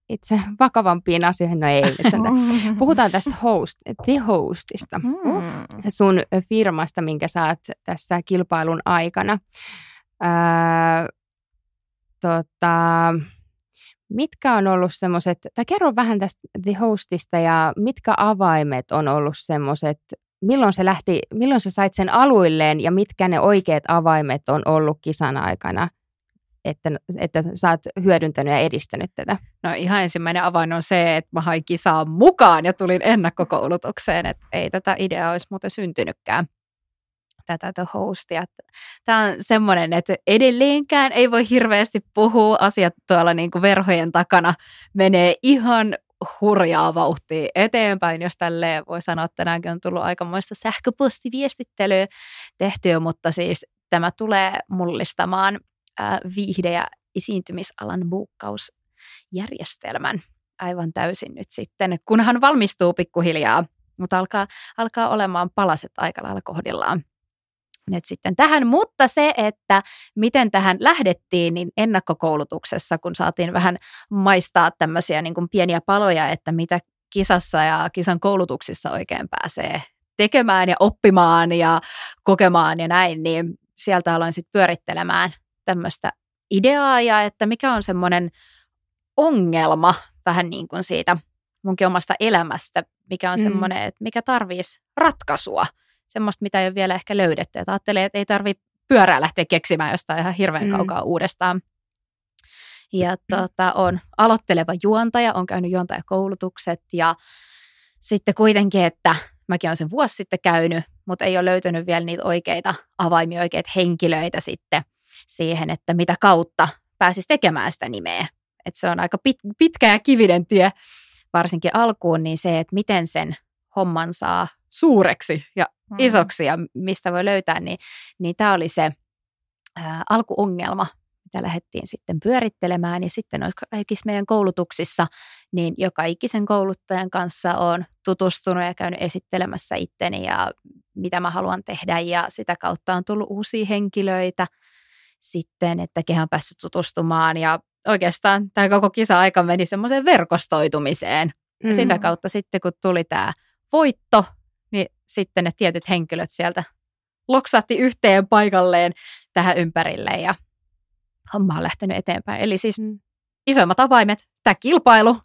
itse vakavampiin asioihin. No ei, sentään. Puhutaan tästä host, The Hostista. Mm. sun firmasta, minkä saat tässä kilpailun aikana. Ää, tota, mitkä on ollut semmoiset, tai kerro vähän tästä The Hostista ja mitkä avaimet on ollut semmoiset, milloin se lähti, milloin sä sait sen aluilleen ja mitkä ne oikeat avaimet on ollut kisan aikana, että, että sä oot hyödyntänyt ja edistänyt tätä. No ihan ensimmäinen avain on se, että mä hain kisaan mukaan ja tulin ennakkokoulutukseen, että ei tätä ideaa olisi muuten syntynytkään tätä The Hostia. Tämä on semmoinen, että edelleenkään ei voi hirveästi puhua. Asiat tuolla niin kuin verhojen takana menee ihan hurjaa vauhtia eteenpäin, jos tälle voi sanoa, että tänäänkin on tullut aikamoista sähköpostiviestittelyä tehtyä, mutta siis tämä tulee mullistamaan viihde- ja esiintymisalan buukkausjärjestelmän aivan täysin nyt sitten, kunhan valmistuu pikkuhiljaa, mutta alkaa, alkaa olemaan palaset aika lailla kohdillaan nyt sitten tähän, mutta se, että miten tähän lähdettiin, niin ennakkokoulutuksessa, kun saatiin vähän maistaa tämmöisiä niin kuin pieniä paloja, että mitä kisassa ja kisan koulutuksissa oikein pääsee tekemään ja oppimaan ja kokemaan ja näin, niin sieltä aloin sitten pyörittelemään tämmöistä ideaa ja että mikä on semmoinen ongelma vähän niin kuin siitä munkin omasta elämästä, mikä on Mm. semmoinen, että mikä tarvitsisi ratkaisua, semmoista, mitä ei ole vielä ehkä löydetty. Että ajattelee, että ei tarvitse pyörää lähteä keksimään jostain ihan hirveän Mm. kaukaa uudestaan. Ja tota, on aloitteleva juontaja, on käynyt juontajakoulutukset ja sitten kuitenkin, että mäkin olen sen vuosi sitten käynyt, mutta ei ole löytynyt vielä niitä oikeita avaimia, oikeita henkilöitä sitten siihen, että mitä kautta pääsisi tekemään sitä nimeä. Että se on aika pit, pitkä ja kivinen tie, varsinkin alkuun, niin se, että miten sen homman saa suureksi ja Mm. isoksi ja mistä voi löytää, niin, niin tämä oli se ää, alkuongelma, mitä lähdettiin sitten pyörittelemään. Ja sitten kaikissa meidän koulutuksissa, niin joka ikisen kouluttajan kanssa on tutustunut ja käynyt esittelemässä itteni ja mitä mä haluan tehdä. Ja sitä kautta on tullut uusia henkilöitä sitten, että kehän on päässyt tutustumaan. Ja oikeastaan tämä koko kisa-aika meni semmoiseen verkostoitumiseen. Ja sitä Mm. kautta sitten, kun tuli tämä voitto, niin sitten ne tietyt henkilöt sieltä loksatti yhteen paikalleen tähän ympärille ja homma on lähtenyt eteenpäin. Eli siis mm. isoimmat avaimet, tämä kilpailu,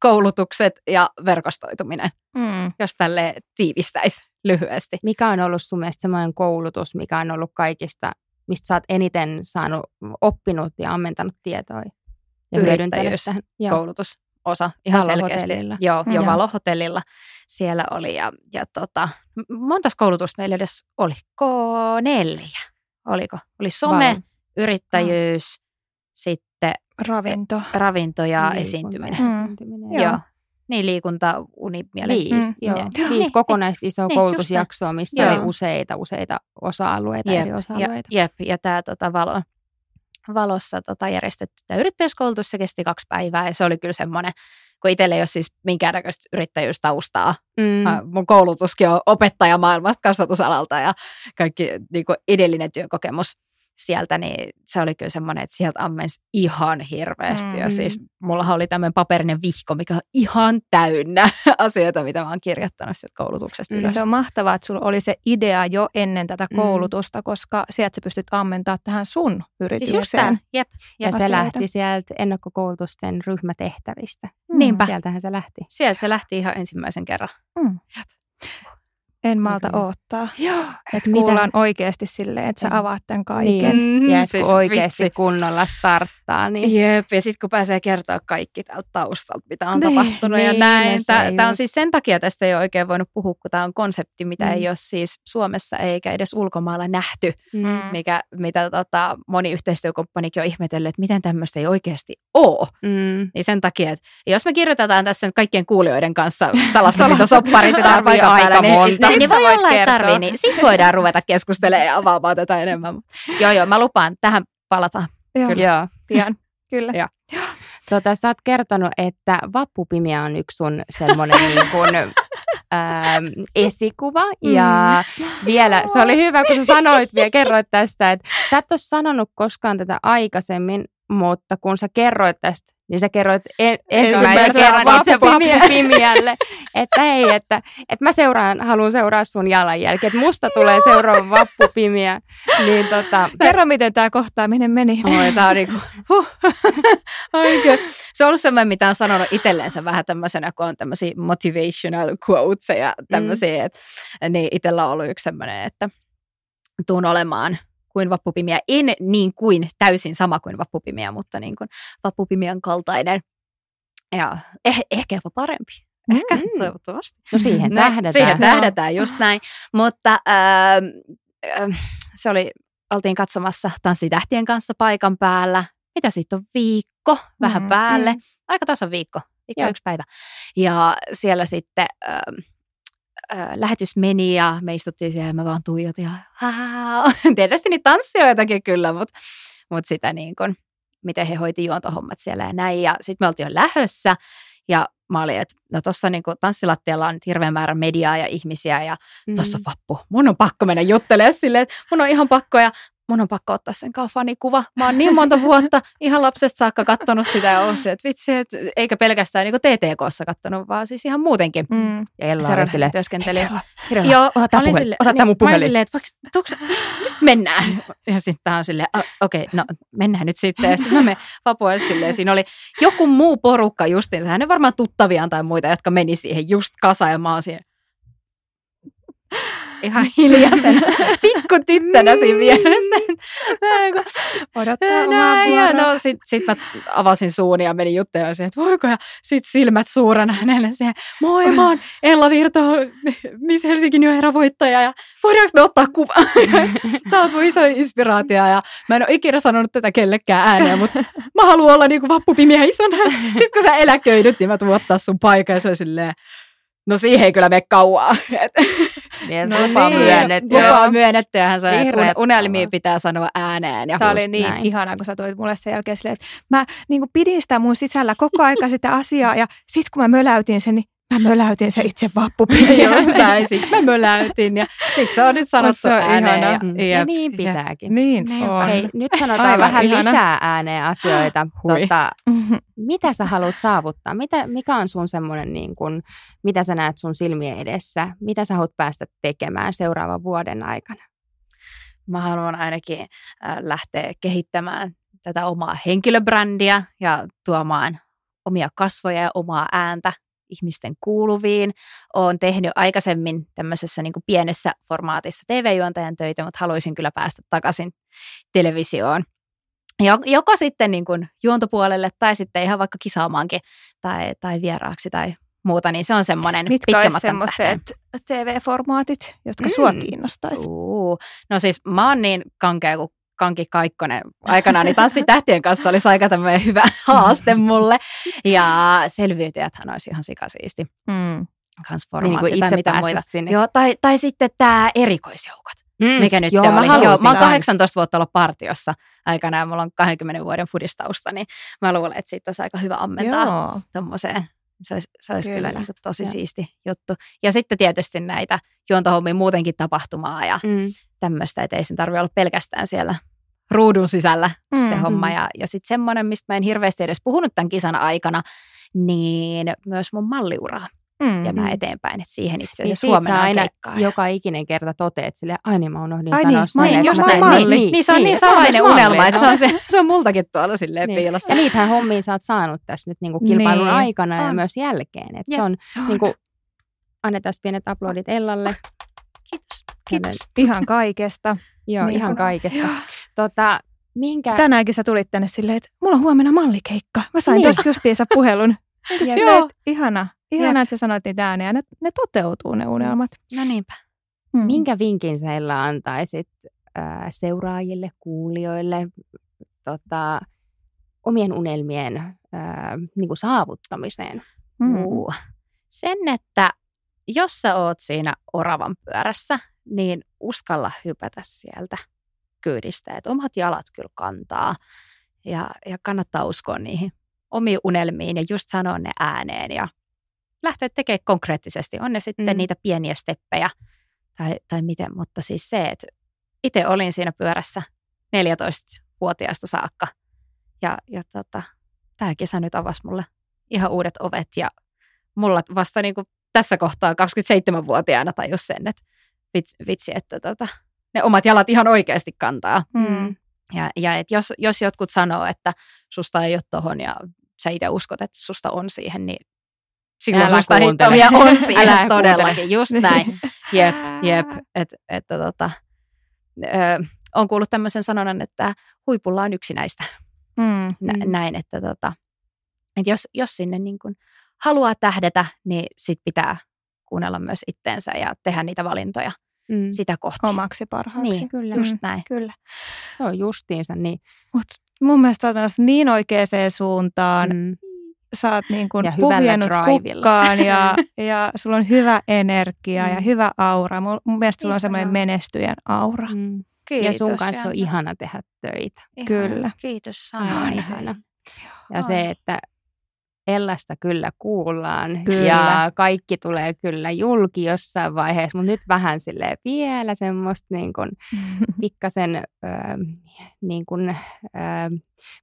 koulutukset ja verkostoituminen, mm. jos tälle tiivistäisi lyhyesti. Mikä on ollut sun mielestä sellainen koulutus, mikä on ollut kaikista, mistä sä oot eniten saanut oppinut ja ammentanut tietoa? Ja koulutus osa ihan selkeästi. Joo, jo mm. Valohotellilla siellä oli. Ja, ja tota, montas koulutusta meillä edes oli? Ko neljä. Oliko? Oli some, Valo. yrittäjyys, mm. sitten ravinto, ravinto ja Liikunta. esiintyminen. Mm. esiintyminen. Joo. joo. Niin, liikunta, uni, mieli. Viisi, mm. joo. Viisi niin, kokonaista isoa niin, koulutusjaksoa, missä joo. oli useita, useita osa-alueita, jep, eri osa-alueita. Jep, ja tämä tota, valo, valossa tota, järjestetty tämä yrittäjyyskoulutus, se kesti kaksi päivää ja se oli kyllä semmoinen, kun itsellä ei ole siis minkäännäköistä yrittäjyystaustaa. Mm. Mun koulutuskin on opettajamaailmasta kasvatusalalta ja kaikki niin kuin edellinen työkokemus sieltä, niin se oli kyllä semmoinen, että sieltä ammens ihan hirveästi. Mm. Ja siis mulla oli tämmöinen paperinen vihko, mikä on ihan täynnä asioita, mitä mä oon kirjoittanut sieltä koulutuksesta mm. Se on mahtavaa, että sulla oli se idea jo ennen tätä mm. koulutusta, mm. koska sieltä sä pystyt ammentamaan tähän sun yritykseen. Siis Jep. Ja, ja se lähti sieltä ennakkokoulutusten ryhmätehtävistä. Niinpä. Sieltähän se lähti. Sieltä se lähti ihan ensimmäisen kerran. Mm. Jep. En malta okay. odottaa. Että kuullaan oikeasti silleen, että sä avaat tämän kaiken. Niin. Ja siis oikeasti vitsi. kunnolla starttaa. Niin. Jep, ja sitten kun pääsee kertoa kaikki tältä taustalta, mitä on niin, tapahtunut niin, ja näin. Tämä on siis sen takia tästä ei ole oikein voinut puhua, kun tämä on konsepti, mitä mm. ei ole siis Suomessa eikä edes ulkomailla nähty. Mm. Mikä, mitä tota, moni yhteistyökumppanikin on ihmetellyt, että miten tämmöistä ei oikeasti ole. Mm. Niin sen takia, että jos me kirjoitetaan tässä kaikkien kuulijoiden kanssa salassapitosopparit, niin tarvii aika niin monta niin, niin voi olla, että tarvii, niin sitten voidaan ruveta keskustelemaan ja avaamaan tätä enemmän. joo, joo, mä lupaan, tähän palataan. Joo, Kyllä. joo. pian. Kyllä. Joo. Tota, sä oot kertonut, että vappupimia on yksi sun semmoinen niin kuin, ähm, esikuva. Mm. Ja vielä, se oli hyvä, kun sä sanoit vielä, kerroit tästä, että sä et ole sanonut koskaan tätä aikaisemmin, mutta kun sä kerroit tästä niin sä kerroit en, ensimmäisen kerran itse vappupimiälle, että hei, että, että mä seuraan, haluan seuraa sun jalanjälki, että musta tulee seuraava vappupimiä. Niin tota, Kerro, miten tämä kohtaaminen meni. Oi, tää on niinku, huh. Se on ollut semmoinen, mitä on sanonut itselleensä vähän tämmöisenä, kun on tämmöisiä motivational quotes ja tämmöisiä, mm. että niin itsellä on ollut yksi semmoinen, että tuun olemaan kuin vappupimiä. En niin kuin täysin sama kuin vappupimiä, mutta niin kuin vappupimian kaltainen. Ja eh, ehkä jopa parempi. Ehkä, mm. toivottavasti. No siihen tähdätään. Siihen tähdätään, just näin. Mutta äh, äh, se oli, oltiin katsomassa Tanssitähtien kanssa paikan päällä. Mitä siitä on? Viikko, vähän mm, päälle. Mm. Aika tasan viikko, viikko yksi päivä. Ja siellä sitten... Äh, lähetys meni ja me istuttiin siellä ja mä vaan tuijotin ja tietysti niitä tanssijoitakin kyllä, mutta, mutta sitä niin kuin, miten he hoiti juontohommat siellä ja näin. Ja sitten me oltiin jo lähössä ja mä olin, että no tuossa niin tanssilattialla on hirveän määrä mediaa ja ihmisiä ja tuossa mm. vappu. Mun on pakko mennä juttelemaan silleen, että mun on ihan pakko ja mun on pakko ottaa sen fanikkuva. Mä oon niin monta vuotta ihan lapsesta saakka kattonut sitä ja ollut se, että vitsi, et, eikä pelkästään niin TTKssa kattonut, vaan siis ihan muutenkin. Mm. Ja Ella oli silleen, työskenteli. Joo, ota tämä puhelin. Sille, ota niin, mun puhelin. Mä silleen, että nyt mennään. Ja sitten tämä on silleen, okei, okay, no mennään nyt sitten. Ja sitten mä menen silleen, siinä oli joku muu porukka justiinsa, hänen varmaan tuttaviaan tai muita, jotka meni siihen just kasaan ja mä oon siihen, ihan hiljaisen pikku tyttönä siinä vieressä. Odottaa näin, ja no sit, sit mä avasin suun ja menin juttelemaan siihen, että voiko, ja sit silmät suurena hänelle siihen, moi mä oon Ella Virto, Miss Helsingin New voittaja, ja voidaanko me ottaa kuva? Sä oot mun iso inspiraatio, ja mä en ole ikinä sanonut tätä kellekään ääneen, mutta mä haluan olla niinku vappupimiä isona. Sitten kun sä eläköidyt, niin mä tuun ottaa sun paikan, ja se on silleen, No siihen ei kyllä mene kauaa. Niin, no lupa niin, myönnetty. Lupa on myönnetty ja hän sanoi, että unelmia pitää sanoa ääneen. Ja Tämä oli niin näin. ihanaa, kun sä toit mulle sen jälkeen silleen, että mä niin pidin sitä mun sisällä koko aika sitä asiaa ja sitten kun mä möläytin sen, niin Mä möläytin se itse vappupimia. Just näin, sit mä möläytin ja sit se on nyt sanottu se on ääneen. Ja, ja, ja, niin pitääkin. Niin Niinpä. on. Hei, nyt sanotaan Aivan vähän ihana. lisää ääneen asioita. Tota, mitä sä haluat saavuttaa? Mitä, mikä on sun semmoinen, niin kun, mitä sä näet sun silmien edessä? Mitä sä haluat päästä tekemään seuraavan vuoden aikana? mä haluan ainakin äh, lähteä kehittämään tätä omaa henkilöbrändiä ja tuomaan omia kasvoja ja omaa ääntä ihmisten kuuluviin. Olen tehnyt aikaisemmin tämmöisessä niin pienessä formaatissa TV-juontajan töitä, mutta haluaisin kyllä päästä takaisin televisioon. Joko sitten niin kuin juontopuolelle tai sitten ihan vaikka kisaamaankin tai, tai vieraaksi tai muuta, niin se on semmoinen Mitkä olisi semmoiset TV-formaatit, jotka mm. sua kiinnostaisi? Uh. No siis mä oon niin kankea kuin Kanki Kaikkonen aikanaan, niin Tanssi tähtien kanssa olisi aika tämmöinen hyvä haaste mulle. Ja selviytyjäthän olisi ihan sikasiisti. Mm. Kans formaatti niin tai mitä muita. Sinne. Joo, tai, tai sitten tämä erikoisjoukot. Mm. Mikä nyt joo, mä, joo, mä oon 18 vuotta ollut partiossa aikana ja mulla on 20 vuoden fudistausta, niin mä luulen, että siitä olisi aika hyvä ammentaa tuommoiseen se olisi, se olisi kyllä, kyllä niin kuin tosi ja. siisti juttu. Ja sitten tietysti näitä juontohommia muutenkin tapahtumaa ja mm. tämmöistä, että ei sen tarvitse olla pelkästään siellä ruudun sisällä mm-hmm. se homma. Ja, ja sitten semmoinen, mistä mä en hirveästi edes puhunut tämän kisan aikana, niin myös mun malliuraa mm. viemään eteenpäin. Että siihen itse asiassa niin huomenna aina keikkaa. joka ikinen kerta toteet sille, ai niin mä unohdin ai sanoa niin, sen. Niin, just näin, niin, niin, niin, se on niin, niin salainen unelma, että se on, se, se on multakin tuolla silleen niin. piilossa. Ja niitähän hommia sä oot saanut tässä nyt niinku kilpailun niin. aikana on. ja myös jälkeen. Että se on, on. Niinku, annetaan pienet aplodit Ellalle. Kiitos. Kiitos. Ihan kaikesta. Joo, niin ihan kaikesta. Tota, minkä... Tänäänkin sä tulit tänne silleen, että mulla on huomenna mallikeikka. Mä sain niin. tuossa justiinsa puhelun. Joo. Ihana. Ihana, että sä sanoit niitä ääniä. Ne, ne toteutuu ne unelmat. No niinpä. Hmm. Minkä vinkin sä Ella antaisit äh, seuraajille, kuulijoille, tota, omien unelmien äh, niin kuin saavuttamiseen? Hmm. Uh. Sen, että jos sä oot siinä oravan pyörässä, niin uskalla hypätä sieltä kyydistä. Että omat jalat kyllä kantaa ja, ja kannattaa uskoa niihin omiin unelmiin ja just sanoa ne ääneen ja lähteä tekemään konkreettisesti. On ne sitten mm. niitä pieniä steppejä tai, tai miten, mutta siis se, että itse olin siinä pyörässä 14-vuotiaasta saakka ja, ja tota, tämä kesä nyt avasi mulle ihan uudet ovet ja mulla vasta niin kuin tässä kohtaa 27-vuotiaana tajus sen, että vitsi, vitsi että tota, ne omat jalat ihan oikeasti kantaa. Mm. Ja, ja et jos, jos jotkut sanoo, että susta ei ole tohon ja sä itse uskot, että susta on siihen, niin silloin Älä susta hittomia on siihen Älä todellakin. Just näin. Jep, jep. Että et, tota, ö, on kuullut tämmöisen sanonnan, että huipulla on yksi näistä. Mm, Nä, mm. Näin, että tota, et jos, jos sinne niin kun haluaa tähdetä, niin sit pitää kuunnella myös itteensä ja tehdä niitä valintoja mm. sitä kohti. Omaksi parhaaksi. Niin, kyllä. just mm. näin. Kyllä. Se on justiinsa niin. Mut mun mielestä olet niin oikeaan suuntaan. Mm. Sä oot niin kuin puhjennut kukkaan ja, ja sulla on hyvä energia mm. ja hyvä aura. Mun, mun mielestä sulla on semmoinen menestyjän aura. Mm. Kiitos, ja sun kanssa Janna. on ihana tehdä töitä. Ihana. Kyllä. Kiitos samoin. ihana. Ja se, että Ellasta kyllä kuullaan kyllä. ja kaikki tulee kyllä julki jossain vaiheessa, mutta nyt vähän sille vielä semmoista niin kuin pikkasen ö, niin kuin, ö,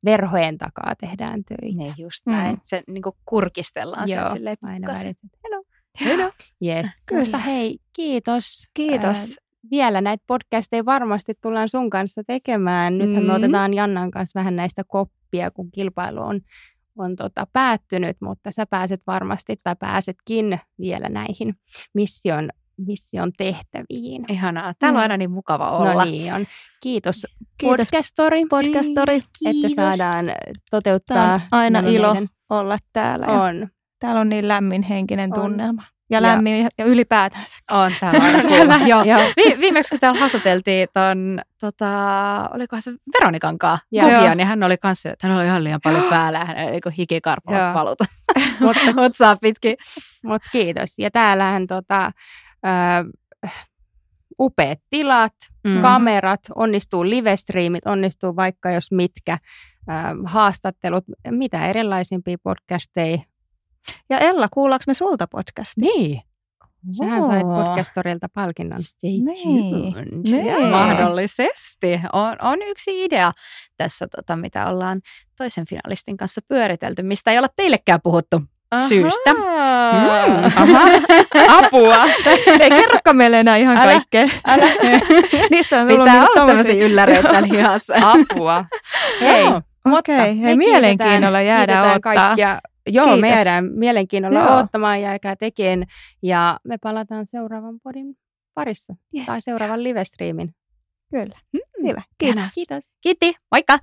verhojen takaa tehdään töitä. Ne just näin. Mm. Se niin kuin kurkistellaan Joo, sen silleen aina Hello. Hello. Yes. Kyllä. Mutta hei, kiitos. Kiitos. Ö, vielä näitä podcasteja varmasti tullaan sun kanssa tekemään. Nythän mm. me otetaan Jannan kanssa vähän näistä koppia, kun kilpailu on on tota päättynyt, mutta sä pääset varmasti tai pääsetkin vielä näihin mission, mission tehtäviin. Ihanaa. Täällä on aina niin mukava olla. No niin on. Kiitos, Kiitos. Podcastori, Podcastori. Että saadaan toteuttaa. Tämä on aina ilo meidän... olla täällä. On. Täällä on niin lämmin henkinen on. tunnelma ja lämmin ja, ja ylipäätänsä. On aina Kyllä, joo. joo. Vi, viimeksi kun täällä haastateltiin ton, tota, olikohan se Veronikankaa Bugion, niin hän oli kanssa, että hän oli ihan liian paljon päällä ja hän oli niin hikikarpalot valuta mutta otsaa pitkin. Mutta kiitos. Ja täällähän tota, äh, upeat tilat, mm. kamerat, onnistuu livestreamit, onnistuu vaikka jos mitkä, äh, haastattelut, mitä erilaisimpia podcasteja ja Ella, kuullaanko me sulta podcastia? Niin. Sähän sait podcastorilta palkinnon. Stay niin. tuned. Niin. Mahdollisesti. On, on yksi idea tässä, tota, mitä ollaan toisen finalistin kanssa pyöritelty, mistä ei olla teillekään puhuttu Aha. syystä. Mm. Aha, apua. Ei kerrokaan meille enää ihan Älä, kaikkea. älä. Niistä on tullut Pitää olla tämmöisiä ylläreitä lihassa. Apua. Hei, mutta Okei, me hei, mielenkiinnolla jäädään kiitetään odottaa. Kaikkia. Joo, Kiitos. me jäädään mielenkiinnolla Joo. odottamaan, jääkää tekin. Ja me palataan seuraavan podin parissa Yes. tai seuraavan live-streamin. Kyllä. Mm. Hyvä. Kiitos. Kiitos. Kiitos. Kiitti, moikka!